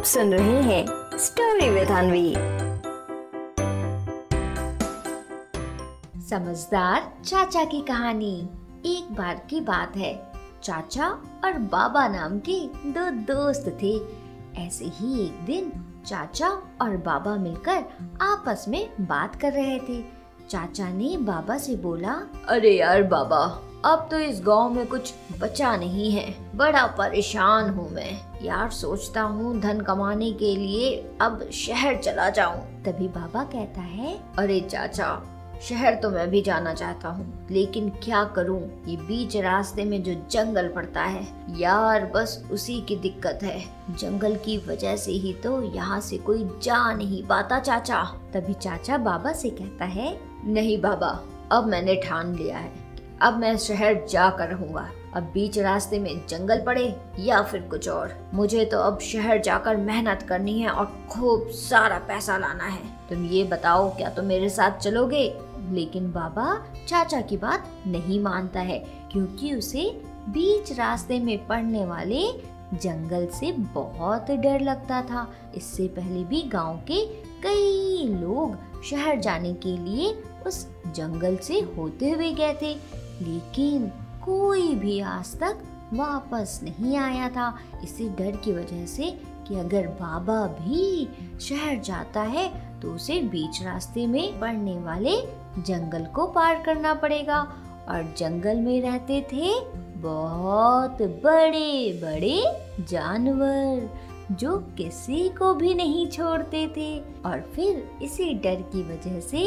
आप सुन रहे हैं स्टोरी विद अनवी समझदार चाचा की कहानी। एक बार की बात है। चाचा और बाबा नाम के दो दोस्त थे। ऐसे ही एक दिन चाचा और बाबा मिलकर आपस में बात कर रहे थे। चाचा ने बाबा से बोला, अरे यार बाबा अब तो इस गाँव में कुछ बचा नहीं है। बड़ा परेशान हूँ मैं। यार, सोचता हूँ धन कमाने के लिए अब शहर चला जाऊँ। तभी बाबा कहता है, अरे चाचा, शहर तो मैं भी जाना चाहता हूँ, लेकिन क्या करूँ? ये बीच रास्ते में जो जंगल पड़ता है, यार, बस उसी की दिक्कत है। जंगल की वजह से ही तो यहाँ से कोई जा नहीं पाता चाचा। तभी चाचा बाबा से कहता है, नहीं बाबा, अब मैंने ठान लिया है। अब मैं शहर जाकर रहूँगा। अब बीच रास्ते में जंगल पड़े या फिर कुछ और। मुझे तो अब शहर जाकर मेहनत करनी है और खूब सारा पैसा लाना है। तुम ये बताओ, क्या तुम मेरे साथ चलोगे? लेकिन बाबा, चाचा की बात नहीं मानता है, क्योंकि उसे बीच रास्ते में पड़ने वाले जंगल से बहुत डर लगता था। इससे पहले भी गाँव के कई लोग शहर जाने के लिए उस जंगल से होते हुए गए थे। लेकिन कोई भी आज तक वापस नहीं आया था। इसी डर की वजह से कि अगर बाबा भी शहर जाता है तो उसे बीच रास्ते में पड़ने वाले जंगल को पार करना पड़ेगा। और जंगल में रहते थे बहुत बड़े बड़े जानवर, जो किसी को भी नहीं छोड़ते थे। और फिर इसी डर की वजह से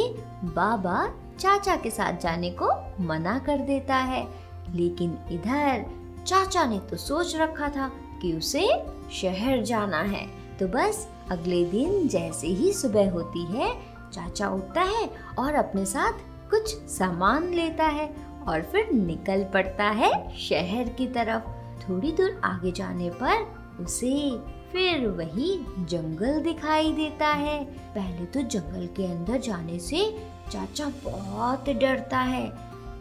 बाबा चाचा के साथ जाने को मना कर देता है। लेकिन इधर चाचा ने तो सोच रखा था कि उसे शहर जाना है। तो बस अगले दिन जैसे ही सुबह होती है, चाचा उठता है और अपने साथ कुछ सामान लेता है और फिर निकल पड़ता है शहर की तरफ़। थोड़ी दूर आगे जाने पर उसे फिर वही जंगल दिखाई देता है। पहले तो जंगल के अंदर जाने से चाचा बहुत डरता है,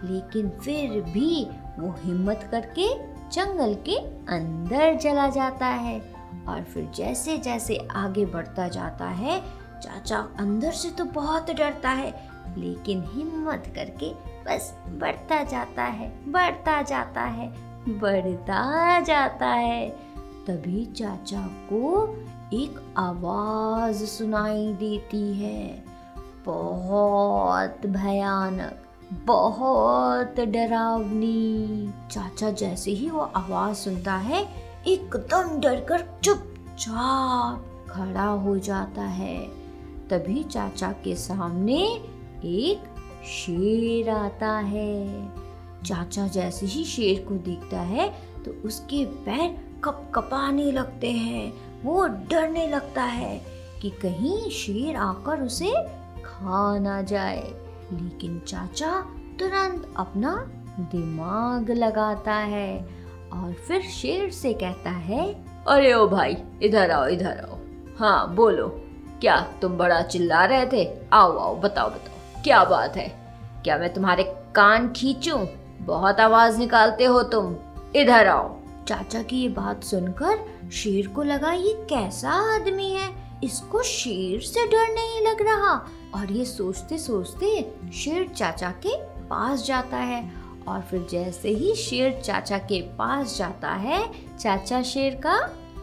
लेकिन फिर भी वो हिम्मत करके जंगल के अंदर चला जाता है और फिर जैसे जैसे आगे बढ़ता जाता है, चाचा अंदर से तो बहुत डरता है, लेकिन हिम्मत करके बस बढ़ता जाता है, बढ़ता जाता है, बढ़ता जाता है। तभी चाचा को एक आवाज़ सुनाई देती है। बहुत भयानक, बहुत डरावनी। चाचा जैसे ही वो आवाज़ सुनता है, एकदम डरकर चुपचाप खड़ा हो जाता है। तभी चाचा के सामने एक शेर आता है। चाचा जैसे ही शेर को देखता है तो उसके पैर कप कपाने लगते हैं। वो डरने लगता है कि कहीं शेर आकर उसे खा ना जाए। लेकिन चाचा तुरंत अपना दिमाग लगाता है और फिर शेर से कहता है, अरे ओ भाई, इधर आओ इधर आओ। हाँ बोलो, क्या तुम बड़ा चिल्ला रहे थे? आओ आओ, बताओ बताओ, क्या बात है? क्या मैं तुम्हारे कान खींचूं? बहुत आवाज़ निकालते हो तुम। इधर आओ। चाचा की ये बात सुनकर शेर को लगा, ये कैसा आदमी है? इसको शेर से डर नहीं लग रहा और ये सोचते सोचते शेर चाचा के पास जाता है और फिर जैसे ही शेर चाचा के पास जाता है, चाचा शेर का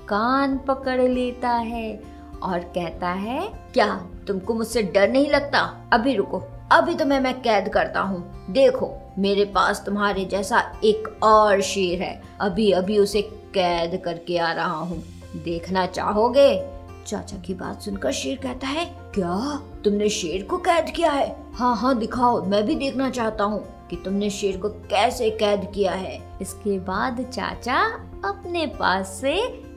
कान पकड़ लेता है और कहता है, क्या तुमको मुझसे डर नहीं लगता? अभी रुको, अभी तो मैं मैं कैद करता हूँ। देखो, मेरे पास तुम्हारे जैसा एक और शेर है। अभी अभी उसे कैद करके आ रहा हूँ। देखना चाहोगे? चाचा की बात सुनकर शेर कहता है, क्या? तुमने शेर को कैद किया है? हाँ हाँ दिखाओ, मैं भी देखना चाहता हूँ कि तुमने शेर को कैसे कैद किया है। इसके बाद चाचा अपने पास से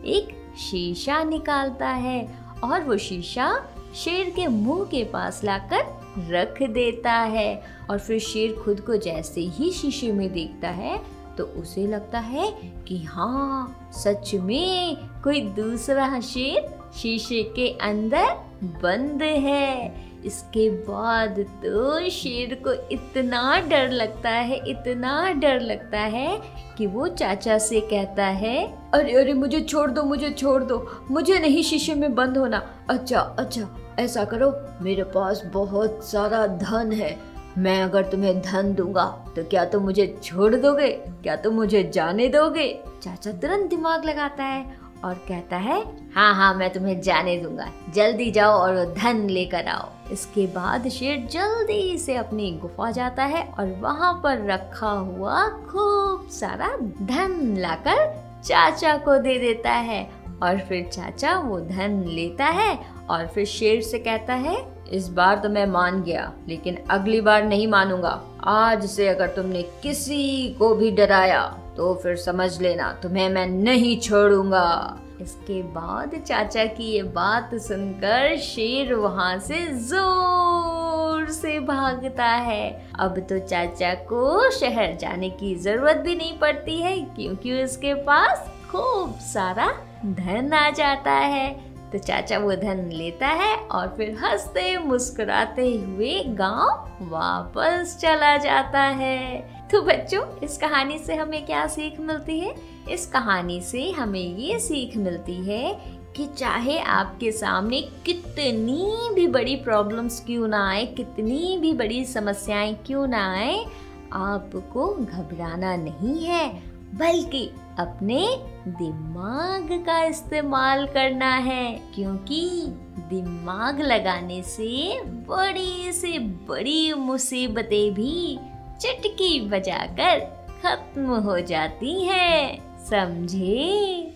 एक शीशा निकालता है और वो शीशा शेर के मुँह के पास लाकर रख देता है और फिर शेर खुद को जैसे ही शीशे में देखता है तो उसे लगता है कि हाँ सच में कोई दूसरा शेर शीशे के अंदर बंद है। इसके बाद तो शेर को इतना डर लगता है, इतना डर लगता है कि वो चाचा से कहता है, अरे अरे, मुझे छोड़ दो, मुझे छोड़ दो, मुझे नहीं शीशे में बंद होना। अच्छा अच्छा ऐसा करो, मेरे पास बहुत सारा धन है मैं अगर तुम्हें धन दूँगा तो क्या तुम मुझे छोड़ दोगे? क्या तुम मुझे जाने दोगे? चाचा तुरंत दिमाग लगाता है और कहता है हाँ हाँ मैं तुम्हें जाने दूँगा। जल्दी जाओ और धन लेकर आओ। इसके बाद शेर जल्दी से अपनी गुफा जाता है और वहाँ पर रखा हुआ खूब सारा धन लाकर चाचा को दे देता है। और फिर चाचा वो धन लेता है और फिर शेर से कहता है इस बार तो मैं मान गया, लेकिन अगली बार नहीं मानूँगा। आज से अगर तुमने किसी को भी डराया तो फिर समझ लेना, तुम्हें मैं नहीं छोड़ूँगा। इसके बाद चाचा की ये बात सुनकर शेर वहाँ से ज़ोर से भागता है। अब तो चाचा को शहर जाने की ज़रूरत भी नहीं पड़ती है, क्योंकि उसके पास खूब सारा धन आ जाता है। तो चाचा वो धन लेता है और फिर हँसते मुस्कुराते हुए गाँव वापस चला जाता है। तो बच्चों, इस कहानी से हमें क्या सीख मिलती है? इस कहानी से हमें ये सीख मिलती है कि चाहे आपके सामने कितनी भी बड़ी प्रॉब्लम्स क्यों ना आए, कितनी भी बड़ी समस्याएँ क्यों ना आए, आपको घबराना नहीं है। बल्कि अपने दिमाग का इस्तेमाल करना है, क्योंकि दिमाग लगाने से बड़ी से बड़ी मुसीबतें भी चटकी बजाकर खत्म हो जाती हैं। समझे?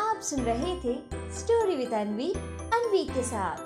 आप सुन रहे थे स्टोरी विद अनवी अनवी के साथ।